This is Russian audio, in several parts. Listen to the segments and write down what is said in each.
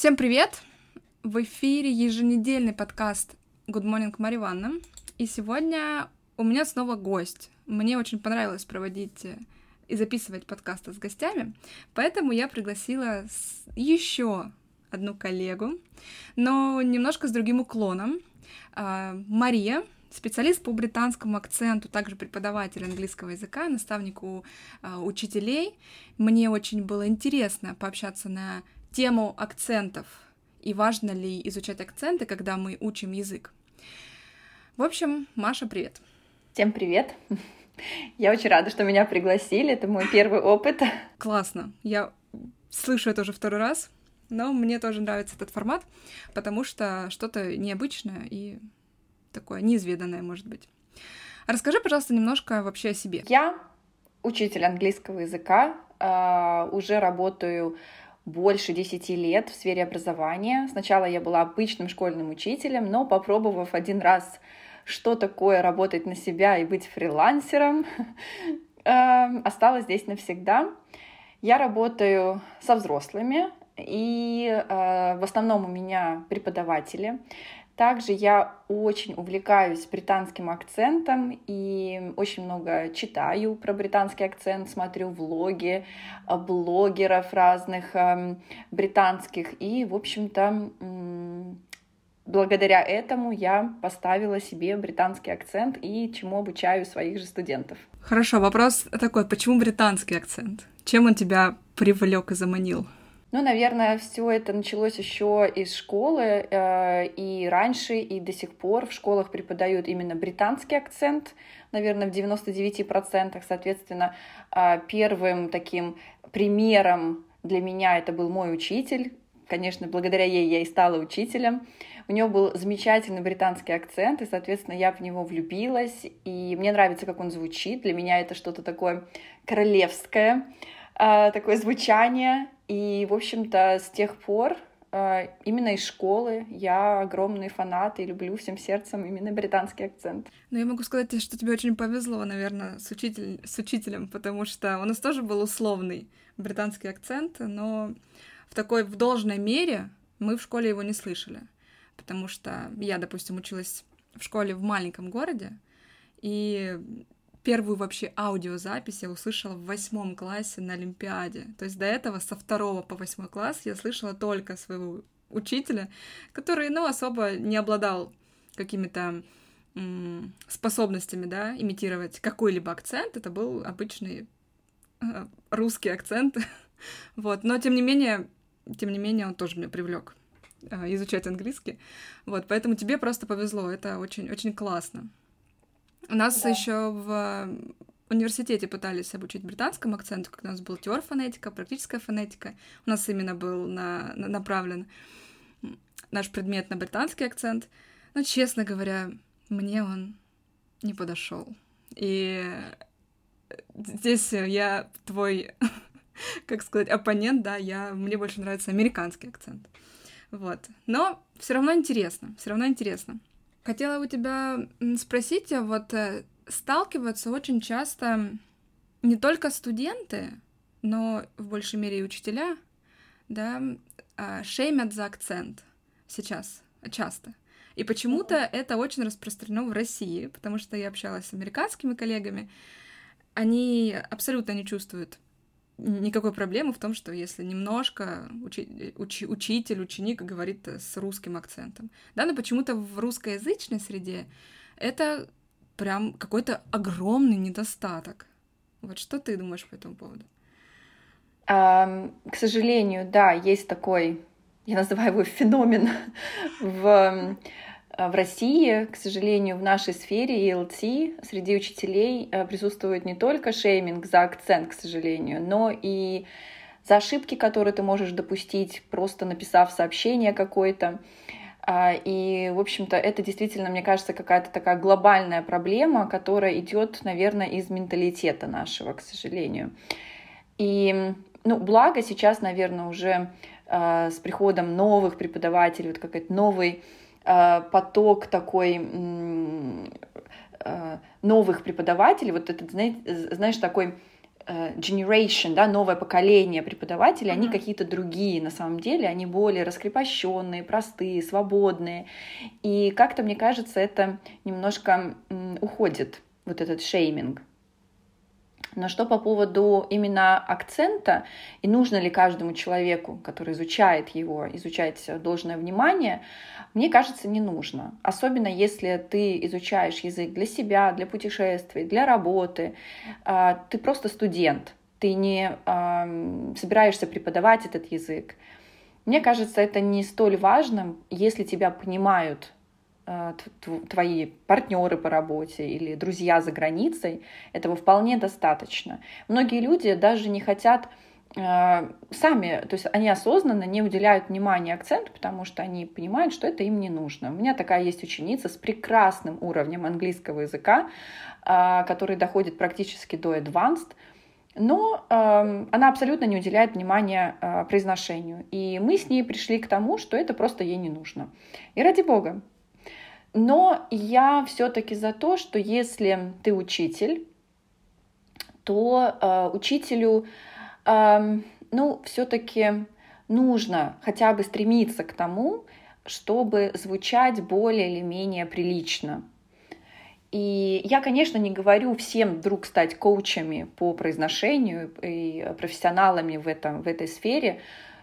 Всем привет! В эфире еженедельный подкаст Good Morning Марья Ивановна. И сегодня у меня снова гость. Мне очень понравилось проводить и записывать подкасты с гостями, поэтому я пригласила еще одну коллегу, но немножко с другим уклоном. А, Мария, специалист по британскому акценту, также преподаватель английского языка, наставник у а, учителей. Мне очень было интересно пообщаться на тему акцентов и важно ли изучать акценты, когда мы учим язык. В общем, Маша, привет. Всем привет. Я очень рада, что меня пригласили. Это мой первый опыт. Классно. Я слышу это уже второй раз, но мне тоже нравится этот формат, потому что что-то необычное и такое неизведанное, может быть. Расскажи, пожалуйста, немножко вообще о себе. Я учитель английского языка, а, уже работаю больше 10 лет в сфере образования. Сначала я была обычным школьным учителем, но попробовав один раз, что такое работать на себя и быть фрилансером, эм, осталась здесь навсегда. Я работаю со взрослыми, и э, в основном у меня преподаватели. Также я очень увлекаюсь британским акцентом и очень много читаю про британский акцент, смотрю влоги э, блогеров разных эм, британских. И, в общем-то, благодаря этому я поставила себе британский акцент и чему обучаю своих же студентов. Хорошо, вопрос такой, почему британский акцент? Чем он тебя привлек и заманил? Ну, наверное, все это началось еще из школы, э, и раньше, и до сих пор в школах преподают именно британский акцент, наверное, в 99%. Соответственно, э, первым таким примером для меня это был мой учитель. Конечно, благодаря ей я и стала учителем. У него был замечательный британский акцент, и, соответственно, я в него влюбилась, и мне нравится, как он звучит. Для меня это что-то такое королевское, э, такое звучание, и, в общем-то, с тех пор э, именно из школы я огромный фанат и люблю всем сердцем именно британский акцент. Ну, я могу сказать, что тебе очень повезло, наверное, с, учитель... с учителем, потому что у нас тоже был условный британский акцент, но в такой, в должной мере мы в школе его не слышали, потому что я, допустим, училась в школе в маленьком городе, и первую вообще аудиозапись я услышала в восьмом классе на Олимпиаде. То есть до этого со второго по восьмой класс я слышала только своего учителя, который, ну, особо не обладал какими-то способностями, да, имитировать какой-либо акцент. Это был обычный э, русский акцент. вот. Но, тем не менее, тем не менее, он тоже меня привлек э, изучать английский. Вот, поэтому тебе просто повезло. Это очень, очень классно. У нас да. еще в университете пытались обучить британскому акценту, когда у нас был теория фонетика, практическая фонетика. У нас именно был на, на, направлен наш предмет на британский акцент. Но, честно говоря, мне он не подошел. И здесь я твой, как сказать, оппонент, да, я, мне больше нравится американский акцент. Вот. Но все равно интересно, все равно интересно. Хотела у тебя спросить, а вот э, сталкиваются очень часто не только студенты, но в большей мере и учителя, да, а, шеймят за акцент сейчас часто. И почему-то это очень распространено в России, потому что я общалась с американскими коллегами, они абсолютно не чувствуют никакой проблемы в том, что если немножко учи, учи, учитель, ученик говорит с русским акцентом. Да, но почему-то в русскоязычной среде это прям какой-то огромный недостаток. Вот что ты думаешь по этому поводу? Um, к сожалению, да, есть такой, я называю его феномен в а, в России, к сожалению, в нашей сфере ELT среди учителей э, присутствует не только шейминг за акцент, к сожалению, но и за ошибки, которые ты можешь допустить, просто написав сообщение какое-то. А, и, в общем-то, это действительно, мне кажется, какая-то такая глобальная проблема, которая идет, наверное, из менталитета нашего, к сожалению. И, ну, благо сейчас, наверное, уже э, с приходом новых преподавателей, вот какой-то новый Э, поток такой э, новых преподавателей, вот этот, знаешь, такой generation, да, новое поколение преподавателей, mm-hmm. они какие-то другие на самом деле, они более раскрепощенные, простые, свободные. И как-то, мне кажется, это немножко уходит, вот этот шейминг. Но что по поводу именно акцента и нужно ли каждому человеку, который изучает его, изучать должное внимание, мне кажется, не нужно. Особенно если ты изучаешь язык для себя, для путешествий, для работы. А, ты просто студент, ты не собираешься преподавать этот язык. Мне кажется, это не столь важно, если тебя понимают твои партнеры по работе или друзья за границей, этого вполне достаточно. Многие люди даже не хотят э, сами, то есть они осознанно не уделяют внимания акценту, потому что они понимают, что это им не нужно. У меня такая есть ученица с прекрасным уровнем английского языка, э, который доходит практически до advanced, но э, она абсолютно не уделяет внимания э, произношению. И мы с ней пришли к тому, что это просто ей не нужно. И ради бога, но я все-таки за то, что если ты учитель, то э, учителю, э, ну, все-таки нужно хотя бы стремиться к тому, чтобы звучать более или менее прилично. И я, конечно, не говорю всем вдруг стать коучами по произношению и профессионалами в, этом, в этой сфере,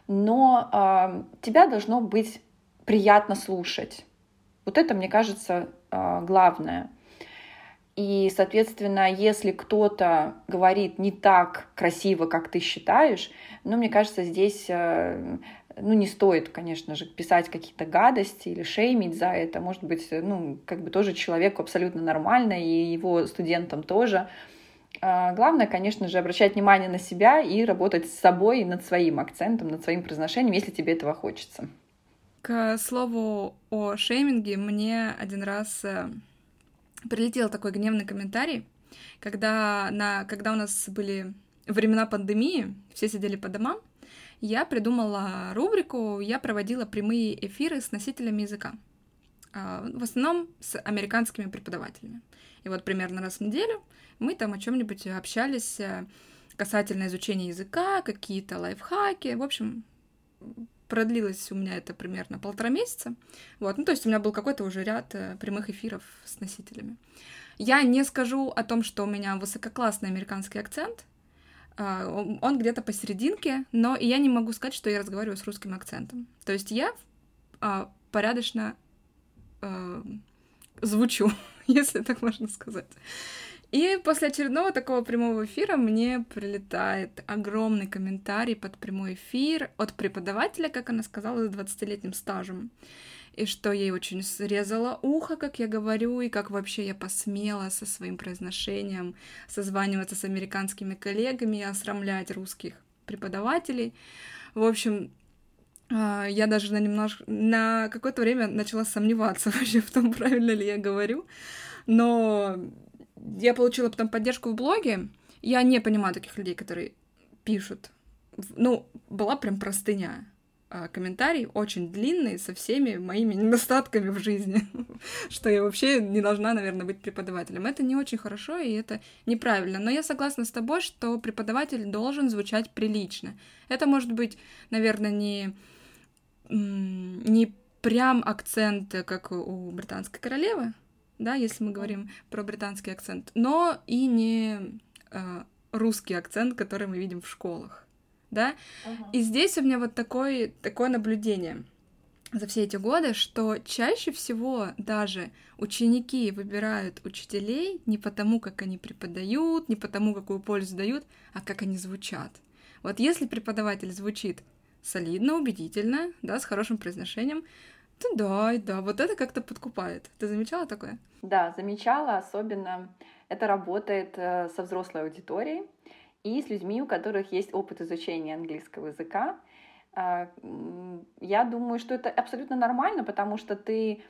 но э, тебя должно быть приятно слушать. Вот это, мне кажется, а, главное. И, соответственно, если кто-то говорит не так красиво, как ты считаешь, ну, мне кажется, здесь э, ну, не стоит, конечно же, писать какие-то гадости или шеймить за это. Может быть, ну, как бы тоже человеку абсолютно нормально, и его студентам тоже. А, главное, конечно же, обращать внимание на себя и работать с собой над своим акцентом, над своим произношением, если тебе этого хочется. К слову о шейминге, мне один раз э, прилетел такой гневный комментарий, когда, на, когда у нас были времена пандемии, все сидели по домам, я придумала рубрику, я проводила прямые эфиры с носителями языка. А, в основном с американскими преподавателями. И вот примерно раз в неделю мы там о чем-нибудь общались э, касательно изучения языка, какие-то лайфхаки. В общем, продлилось у меня это примерно полтора месяца. Вот, ну, то есть у меня был какой-то уже ряд э, прямых эфиров с носителями. Я не скажу о том, что у меня высококлассный американский акцент. Э, он где-то посерединке, но я не могу сказать, что я разговариваю с русским акцентом. То есть я э, порядочно э, звучу, если так можно сказать. И после очередного такого прямого эфира мне прилетает огромный комментарий под прямой эфир от преподавателя, как она сказала, с 20-летним стажем. И что ей очень срезало ухо, как я говорю, и как вообще я посмела со своим произношением созваниваться с американскими коллегами и осрамлять русских преподавателей. В общем, а, я даже на немножко, на какое-то время начала сомневаться вообще в том, правильно ли я говорю. Но я получила потом поддержку в блоге. Я не понимаю таких людей, которые пишут. Ну, была прям простыня а, комментарий, очень длинный, со всеми моими недостатками в жизни, что я вообще не должна, наверное, быть преподавателем. Это не очень хорошо, и это неправильно. Но я согласна с тобой, что преподаватель должен звучать прилично. Это может быть, наверное, не, не прям акцент, как у британской королевы, да, если мы говорим про британский акцент, но и не э, русский акцент, который мы видим в школах, да. Uh-huh. И здесь у меня вот такое, такое наблюдение за все эти годы, что чаще всего даже ученики выбирают учителей не потому, как они преподают, не потому, какую пользу дают, а как они звучат. Вот если преподаватель звучит солидно, убедительно, да, с хорошим произношением, да, да, вот это как-то подкупает. Ты замечала такое? Да, замечала, особенно это работает э, со взрослой аудиторией и с людьми, у которых есть опыт изучения английского языка. А, я думаю, что это абсолютно нормально, потому что ты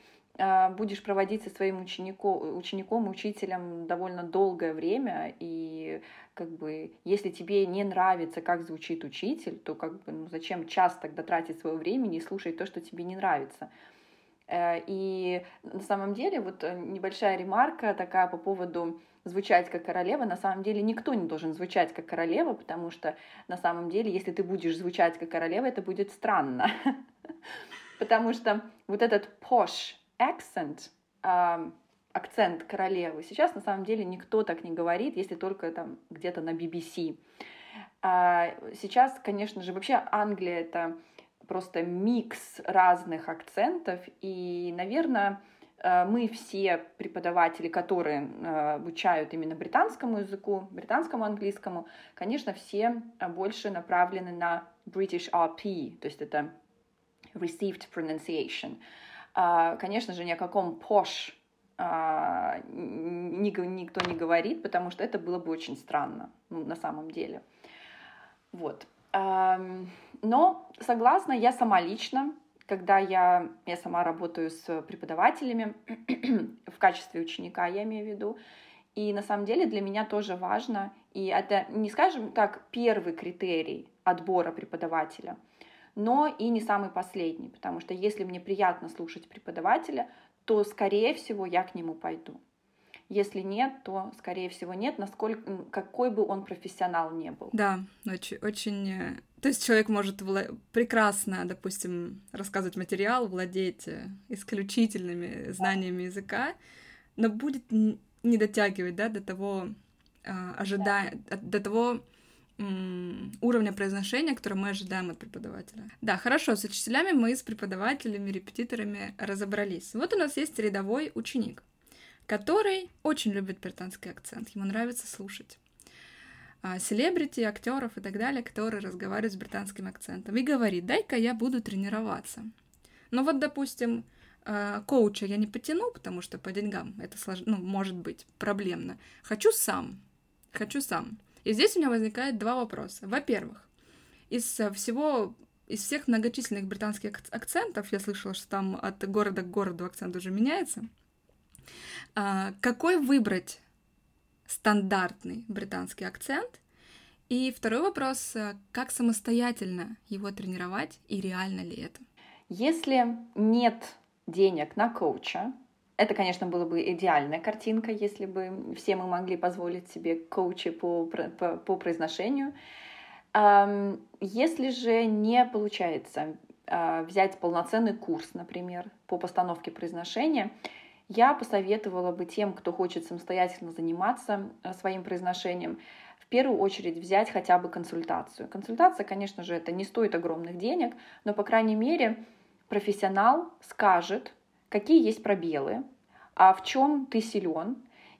будешь проводить со своим учеником, учеником, учителем довольно долгое время, и как бы если тебе не нравится, как звучит учитель, то как бы ну, зачем час тогда тратить свое время и слушать то, что тебе не нравится. Э, и на самом деле вот э, небольшая ремарка такая по поводу звучать как королева, на самом деле никто не должен звучать как королева, потому что на самом деле, если ты будешь звучать как королева, это будет странно. Потому что вот этот posh accent, акцент королевы, сейчас на самом деле никто так не говорит, если только там где-то на BBC. А сейчас, конечно же, вообще Англия это просто микс разных акцентов, и, наверное, э, мы все преподаватели, которые э, обучают именно британскому языку, британскому английскому, конечно, все больше направлены на British RP, то есть это received pronunciation. А, конечно же, ни о каком posh а, никто не говорит, потому что это было бы очень странно ну, на самом деле. Вот. Но согласна, я сама лично, когда я, я сама работаю с преподавателями в качестве ученика, я имею в виду, и на самом деле для меня тоже важно, и это не скажем так первый критерий отбора преподавателя, но и не самый последний, потому что если мне приятно слушать преподавателя, то, скорее всего, я к нему пойду. Если нет, то, скорее всего, нет, насколько, какой бы он профессионал не был. Да, очень, очень... Э, то есть человек может вла... прекрасно, допустим, рассказывать материал, владеть э, исключительными знаниями языка, но будет не дотягивать, да, до того а, ожидая, да. до того уровня произношения, который мы ожидаем от преподавателя. Да, хорошо, с учителями мы с преподавателями, репетиторами разобрались. Вот у нас есть рядовой ученик который очень любит британский акцент, ему нравится слушать а, селебрити, актеров и так далее, которые разговаривают с британским акцентом, и говорит, дай-ка я буду тренироваться. Но вот, допустим, а, коуча я не потяну, потому что по деньгам это слож... ну, может быть проблемно. Хочу сам, хочу сам. И здесь у меня возникает два вопроса. Во-первых, из всего из всех многочисленных британских акцентов, я слышала, что там от города к городу акцент уже меняется, а, какой выбрать стандартный британский акцент? И второй вопрос, а, как самостоятельно его тренировать и реально ли это? Если нет денег на коуча, это, конечно, была бы идеальная картинка, если бы все мы могли позволить себе коучи по, по, по произношению. Если же не получается а, взять полноценный курс, например, по постановке произношения, я посоветовала бы тем, кто хочет самостоятельно заниматься э, своим произношением, в первую очередь взять хотя бы консультацию. Консультация, конечно же, это не стоит огромных денег, но, по крайней мере, профессионал скажет, какие есть пробелы, а в чем ты силен.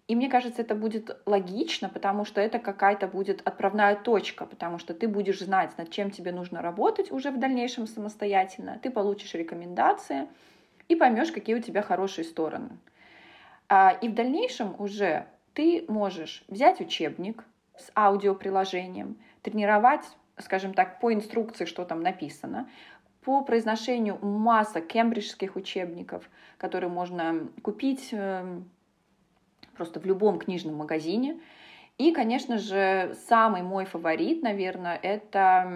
И мне кажется, это будет логично, потому что это какая-то будет отправная точка, потому что ты будешь знать, над чем тебе нужно работать уже в дальнейшем самостоятельно, ты получишь рекомендации, и поймешь, какие у тебя хорошие стороны. А, и в дальнейшем уже ты можешь взять учебник с аудиоприложением, тренировать, скажем так, по инструкции, что там написано, по произношению масса кембриджских учебников, которые можно купить э, просто в любом книжном магазине. И, конечно же, самый мой фаворит, наверное, это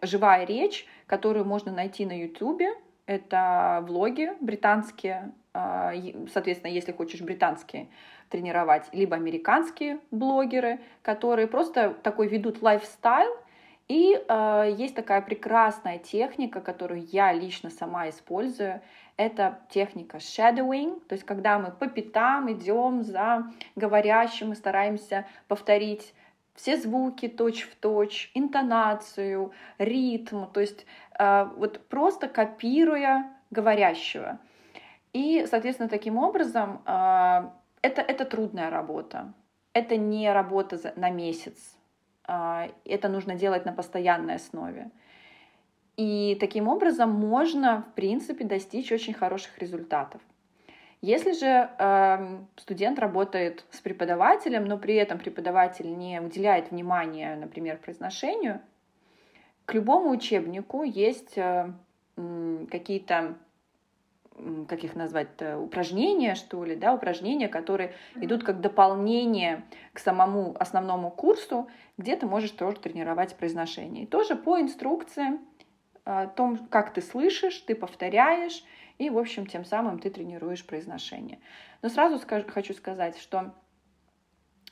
живая речь, которую можно найти на YouTube это влоги британские, а, соответственно, если хочешь британские тренировать, либо американские блогеры, которые просто такой ведут лайфстайл, и э, есть такая прекрасная техника, которую я лично сама использую. Это техника shadowing, то есть когда мы по пятам идем за говорящим и стараемся повторить все звуки точь в точь, интонацию, ритм, то есть э, вот просто копируя говорящего. И, соответственно, таким образом э, это, это трудная работа. Это не работа на месяц. Э, это нужно делать на постоянной основе. И таким образом можно, в принципе, достичь очень хороших результатов. Если же э, студент работает с преподавателем, но при этом преподаватель не уделяет внимания, например, произношению, к любому учебнику есть э, какие-то как их назвать, упражнения, что ли, да, упражнения, которые идут как дополнение к самому основному курсу, где ты можешь тоже тренировать произношение. И тоже по инструкции о том, как ты слышишь, ты повторяешь, и, в общем, тем самым ты тренируешь произношение. Но сразу скажу, хочу сказать, что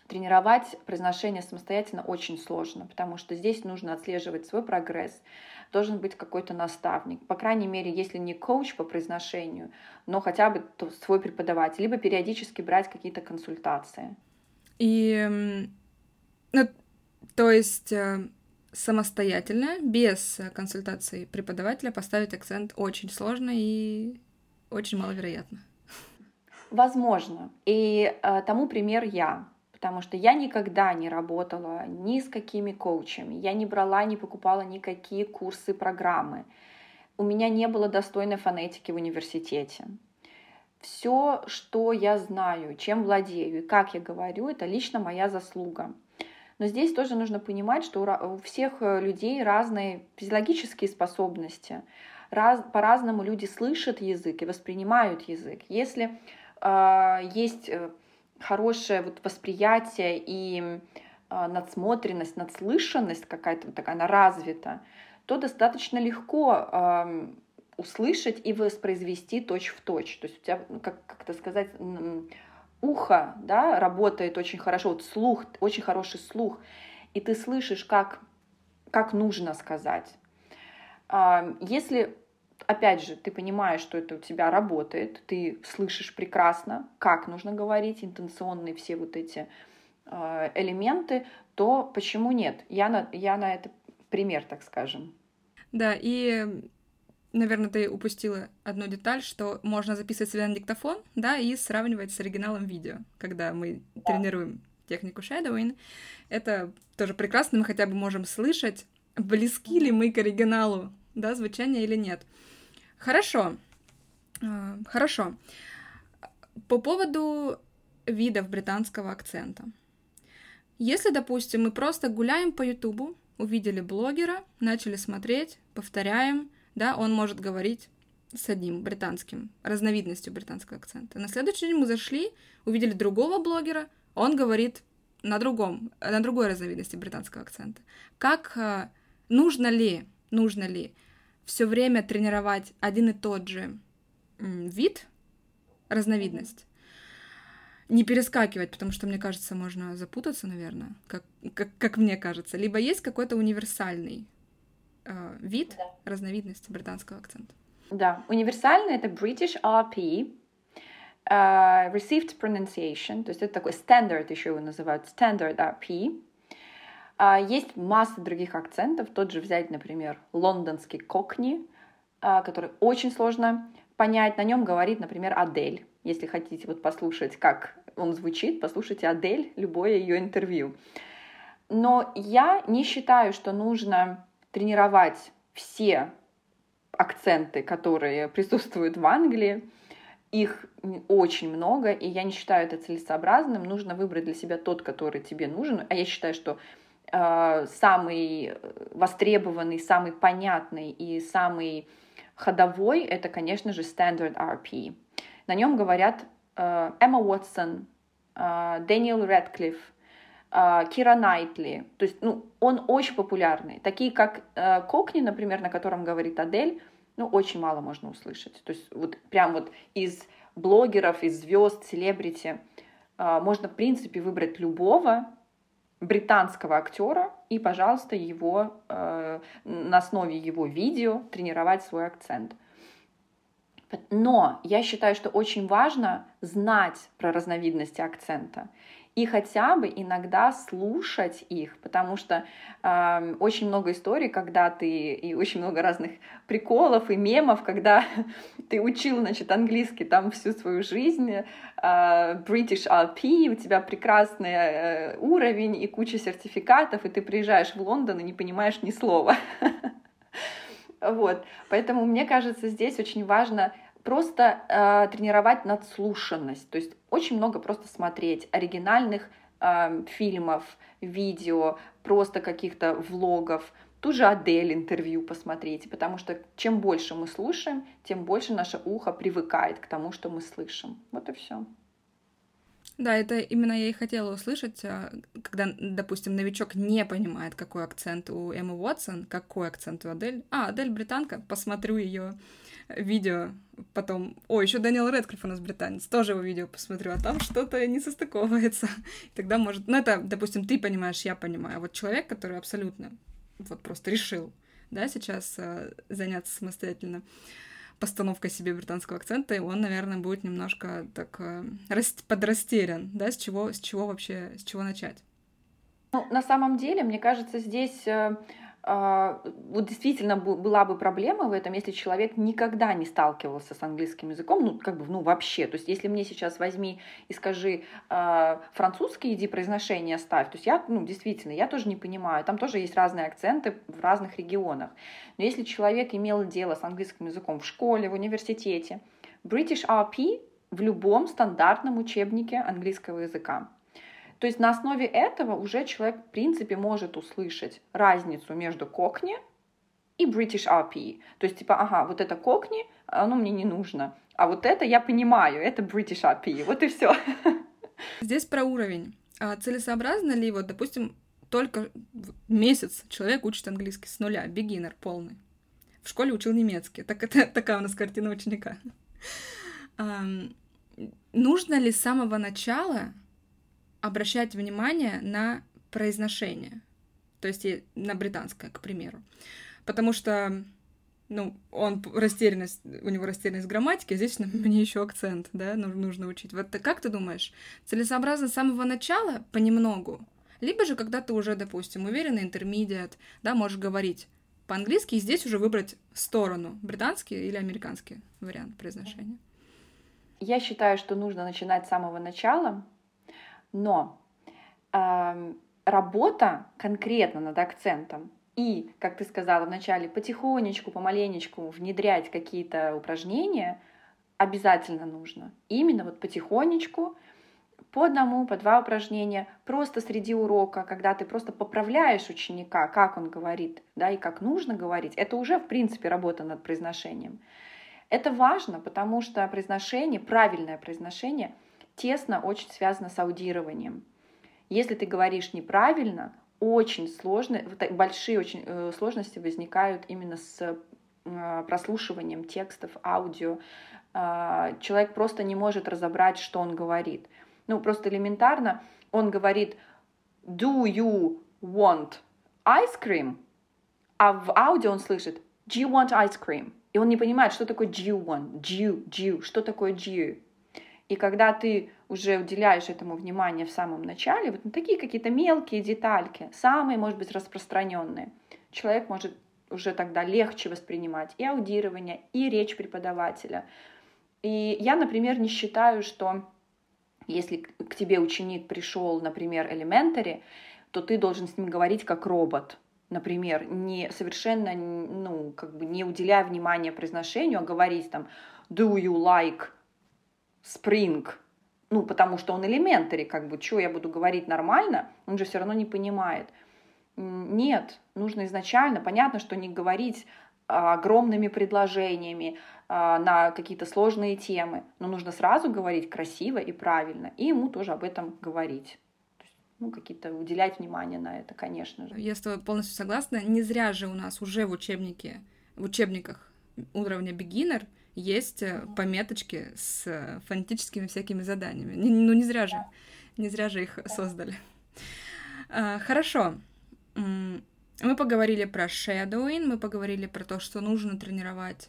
Тренировать произношение самостоятельно очень сложно, потому что здесь нужно отслеживать свой прогресс, должен быть какой-то наставник. По крайней мере, если не коуч по произношению, но хотя бы свой преподаватель, либо периодически брать какие-то консультации. И, ну, то есть э, самостоятельно, без консультации преподавателя поставить акцент очень сложно и очень маловероятно. Возможно. И э, тому пример я потому что я никогда не работала ни с какими коучами, я не брала, не покупала никакие курсы, программы. У меня не было достойной фонетики в университете. Все, что я знаю, чем владею и как я говорю, это лично моя заслуга. Но здесь тоже нужно понимать, что у всех э, людей разные физиологические способности. Раз, по-разному люди слышат язык и воспринимают язык. Если э, есть э, хорошее вот восприятие и э, надсмотренность, надслышанность какая-то вот такая, она развита, то достаточно легко э, услышать и воспроизвести точь в точь. То есть у тебя, ну, как, как это сказать, ухо да, работает очень хорошо, вот слух, очень хороший слух, и ты слышишь, как, как нужно сказать. Если опять же, ты понимаешь, что это у тебя работает, ты слышишь прекрасно, как нужно говорить, интенционные все вот эти э, элементы, то почему нет? Я на, я на это пример, так скажем. Да, и, наверное, ты упустила одну деталь, что можно записывать себя на диктофон, да, и сравнивать с оригиналом видео, когда мы да. тренируем технику shadowing. Это тоже прекрасно, мы хотя бы можем слышать, близки ли мы к оригиналу, да, звучания или нет. Хорошо. А, хорошо. По поводу видов британского акцента. Если, допустим, мы просто гуляем по Ютубу, увидели блогера, начали смотреть, повторяем, да, он может говорить с одним британским, разновидностью британского акцента. На следующий день мы зашли, увидели другого блогера, он говорит на другом, на другой разновидности британского акцента. Как а, нужно ли, нужно ли все время тренировать один и тот же вид, разновидность, не перескакивать, потому что, мне кажется, можно запутаться, наверное, как, как, как мне кажется. Либо есть какой-то универсальный э, вид, да. разновидность британского акцента. Да, универсальный — это British RP, uh, э, Received Pronunciation, то есть это такой стандарт еще его называют, Standard RP, есть масса других акцентов. Тот же взять, например, лондонский кокни, а, который очень сложно понять. На нем говорит, например, Адель. Если хотите вот послушать, как он звучит, послушайте Адель, любое ее интервью. Но я не считаю, что нужно тренировать все акценты, которые присутствуют в Англии. Их очень много, и я не считаю это целесообразным. Нужно выбрать для себя тот, который тебе нужен. А я считаю, что самый востребованный, самый понятный и самый ходовой, это, конечно же, Standard RP. На нем говорят э, Эмма Уотсон, э, Дэниел Рэдклифф, Кира Найтли. То есть, ну, он очень популярный. Такие, как Кокни, например, на котором говорит Адель, ну, очень мало можно услышать. То есть, вот прям вот из блогеров, из звезд, селебрити можно, в принципе, выбрать любого, британского актера и, пожалуйста, его э, на основе его видео тренировать свой акцент. Но я считаю, что очень важно знать про разновидности акцента и хотя бы иногда слушать их, потому что э, очень много историй, когда ты и очень много разных приколов и мемов, когда ты учил, значит, английский там всю свою жизнь, э, British RP, у тебя прекрасный э, уровень и куча сертификатов, и ты приезжаешь в Лондон и не понимаешь ни слова. Вот, поэтому мне кажется, здесь очень важно просто э, тренировать надслушанность, то есть очень много просто смотреть оригинальных э, фильмов, видео, просто каких-то влогов, ту же Адель интервью посмотрите, потому что чем больше мы слушаем, тем больше наше ухо привыкает к тому, что мы слышим. Вот и все. Да, это именно я и хотела услышать, а, когда, допустим, новичок не понимает, какой акцент у Эммы Уотсон, какой акцент у Адель. А, Адель британка, посмотрю ее видео потом, о, еще Дэниел Редклифф у нас британец, тоже его видео посмотрю, а там что-то не состыковывается. Тогда может, ну это, допустим, ты понимаешь, я понимаю, а вот человек, который абсолютно вот просто решил, да, сейчас э, заняться самостоятельно постановкой себе британского акцента, и он, наверное, будет немножко так э, подрастерян, да, с чего, с чего вообще, с чего начать. Ну, на самом деле, мне кажется, здесь э, вот действительно была бы проблема в этом, если человек никогда не сталкивался с английским языком, ну, как бы, ну, вообще. То есть, если мне сейчас возьми и скажи э, французский, иди произношение ставь, то есть я, ну, действительно, я тоже не понимаю. Там тоже есть разные акценты в разных регионах. Но если человек имел дело с английским языком в школе, в университете, British RP в любом стандартном учебнике английского языка. То есть на основе этого уже человек, в принципе, может услышать разницу между кокни и British RP. То есть, типа, ага, вот это кокни, оно мне не нужно. А вот это я понимаю, это British RP. Вот и все. Здесь про уровень. А целесообразно ли, вот, допустим, только месяц человек учит английский с нуля, beginner полный. В школе учил немецкий. Так это такая у нас картина ученика. Um, нужно ли с самого начала обращать внимание на произношение, то есть на британское, к примеру. Потому что, ну, он растерянность, у него растерянность грамматики, здесь мне еще акцент, да, нужно учить. Вот как ты думаешь, целесообразно с самого начала понемногу, либо же, когда ты уже, допустим, уверенный интермедиат, да, можешь говорить по-английски, и здесь уже выбрать сторону, британский или американский вариант произношения? Я считаю, что нужно начинать с самого начала, но э, работа конкретно над акцентом и, как ты сказала вначале, потихонечку, помаленечку внедрять какие-то упражнения обязательно нужно. Именно вот потихонечку, по одному, по два упражнения, просто среди урока, когда ты просто поправляешь ученика, как он говорит, да, и как нужно говорить, это уже, в принципе, работа над произношением. Это важно, потому что произношение, правильное произношение — тесно очень связано с аудированием. Если ты говоришь неправильно, очень сложно, большие очень э, сложности возникают именно с э, прослушиванием текстов, аудио. А, человек просто не может разобрать, что он говорит. Ну, просто элементарно он говорит «Do you want ice cream?» А в аудио он слышит «Do you want ice cream?» И он не понимает, что такое «do you want», «do you», «do you», что такое «do you». И когда ты уже уделяешь этому внимание в самом начале, вот такие какие-то мелкие детальки, самые, может быть, распространенные, человек может уже тогда легче воспринимать и аудирование, и речь преподавателя. И я, например, не считаю, что если к тебе ученик пришел, например, elementary, то ты должен с ним говорить как робот. Например, не совершенно, ну, как бы не уделяя внимания произношению, а говорить там do you like spring, ну, потому что он элементари, как бы, что я буду говорить нормально, он же все равно не понимает. Нет, нужно изначально, понятно, что не говорить огромными предложениями а, на какие-то сложные темы, но нужно сразу говорить красиво и правильно, и ему тоже об этом говорить. Ну, какие-то уделять внимание на это, конечно же. Я с тобой полностью согласна. Не зря же у нас уже в учебнике, в учебниках уровня beginner есть э, пометочки с э, фонетическими всякими заданиями. Ну, не зря же, не зря же их создали. А, хорошо. Мы поговорили про shadowing, мы поговорили про то, что нужно тренировать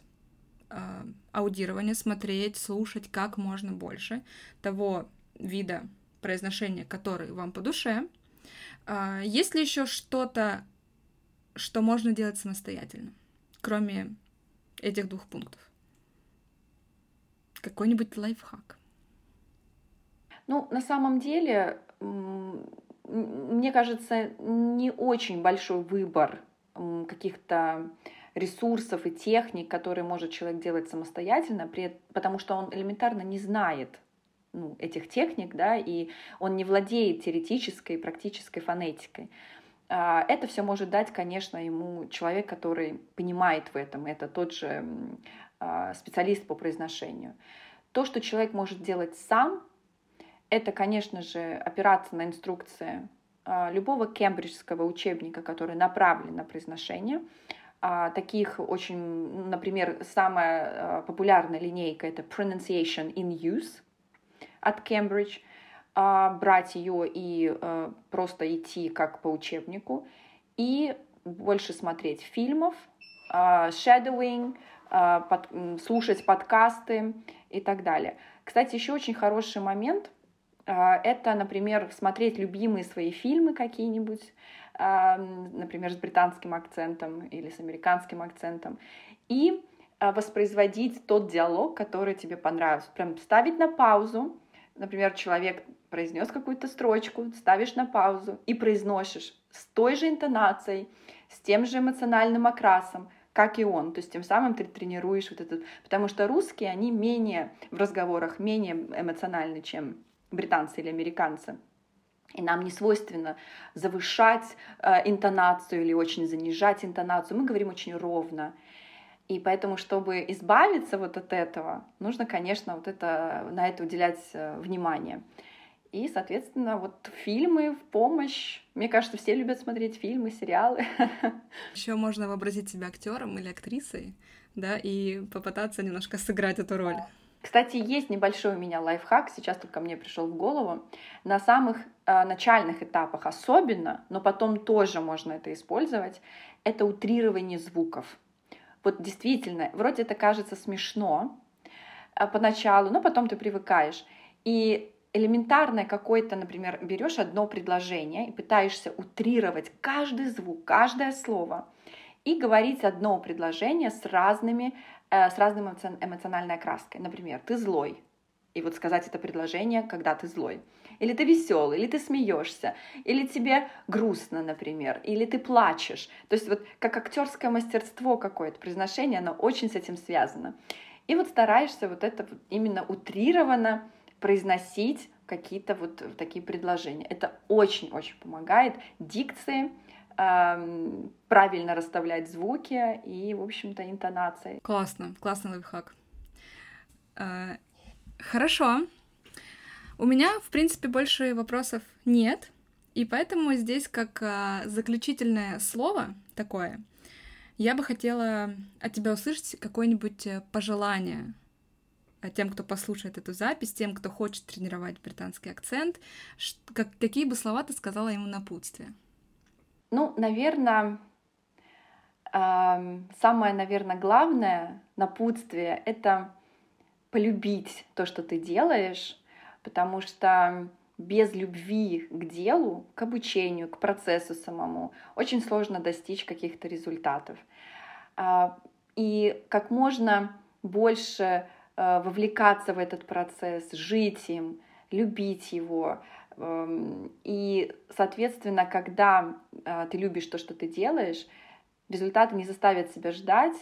а, аудирование, смотреть, слушать как можно больше того вида произношения, который вам по душе. А, есть ли еще что-то, что можно делать самостоятельно, кроме этих двух пунктов? Какой-нибудь лайфхак? Ну, на самом деле, мне кажется, не очень большой выбор каких-то ресурсов и техник, которые может человек делать самостоятельно, потому что он элементарно не знает ну, этих техник, да, и он не владеет теоретической и практической фонетикой. А, это все может дать, конечно, ему человек, который понимает в этом. Это тот же специалист по произношению. То, что человек может делать сам, это, конечно же, опираться на инструкции а, любого кембриджского учебника, который направлен на произношение. а, таких очень, например, самая а, популярная линейка это Pronunciation in Use от Cambridge. А, брать ее и а, просто идти как по учебнику. И больше смотреть фильмов, а, shadowing, а, под, слушать подкасты и так далее. Кстати, еще очень хороший момент а, это, например, смотреть любимые свои фильмы какие-нибудь, например, с британским акцентом или с американским акцентом, и воспроизводить тот диалог, который тебе понравился. Прям ставить на паузу. Например, человек произнес какую-то строчку, ставишь на паузу и произносишь с той же интонацией, с тем же эмоциональным окрасом, как и он. То есть тем самым ты тренируешь вот этот... Потому что русские, они менее в разговорах, менее эмоциональны, чем британцы или американцы. И нам не свойственно завышать э, интонацию или очень занижать интонацию. Мы говорим очень ровно. И поэтому, чтобы избавиться вот от этого, нужно, конечно, вот это, на это уделять э, внимание. И, соответственно, вот фильмы в помощь. Мне кажется, все любят смотреть фильмы, сериалы. Еще можно вообразить себя актером или актрисой, да, и попытаться немножко сыграть эту роль. Кстати, есть небольшой у меня лайфхак, сейчас только мне пришел в голову. На самых э, начальных этапах особенно, но потом тоже можно это использовать, это утрирование звуков. Вот действительно, вроде это кажется смешно э, поначалу, но потом ты привыкаешь. И элементарное какое-то, например, берешь одно предложение и пытаешься утрировать каждый звук, каждое слово и говорить одно предложение с разными, э, с разным эмоциональной окраской. Например, ты злой, и вот сказать это предложение, когда ты злой. Или ты веселый, или ты смеешься, или тебе грустно, например, или ты плачешь. То есть вот как актерское мастерство какое-то, произношение, оно очень с этим связано. И вот стараешься вот это вот именно утрированно произносить какие-то вот такие предложения. Это очень-очень помогает дикции, эм, правильно расставлять звуки и, в общем-то, интонации. Классно, классный лайфхак. Э, хорошо. У меня, в принципе, больше вопросов нет, и поэтому здесь как э, заключительное слово такое, я бы хотела от тебя услышать какое-нибудь э, пожелание тем, кто послушает эту запись, тем, кто хочет тренировать британский акцент, как, какие бы слова ты сказала ему на напутствие? Ну, наверное, э, самое, наверное, главное напутствие — это полюбить то, что ты делаешь, потому что без любви к делу, к обучению, к процессу самому очень сложно достичь каких-то результатов. Э, и как можно больше Э, вовлекаться в этот процесс, жить им, любить его. Эм, и, соответственно, когда э, ты любишь то, что ты делаешь, результаты не заставят себя ждать,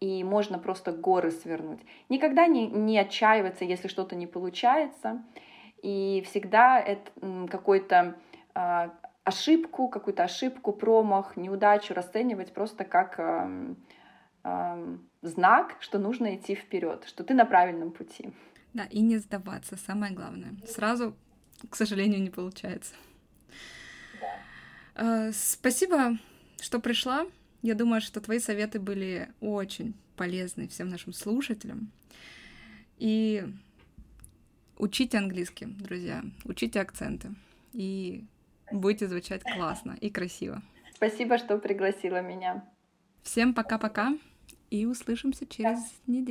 и можно просто горы свернуть. Никогда не, не отчаиваться, если что-то не получается, и всегда это какой-то э, ошибку, какую-то ошибку, промах, неудачу расценивать просто как эм, знак, что нужно идти вперед, что ты на правильном пути. Да, и не сдаваться, самое главное. Сразу, к сожалению, не получается. Да. Спасибо, что пришла. Я думаю, что твои советы были очень полезны всем нашим слушателям. И учите английский, друзья, учите акценты, и будете звучать классно и красиво. Спасибо, что пригласила меня. Всем пока-пока и услышимся через неделю.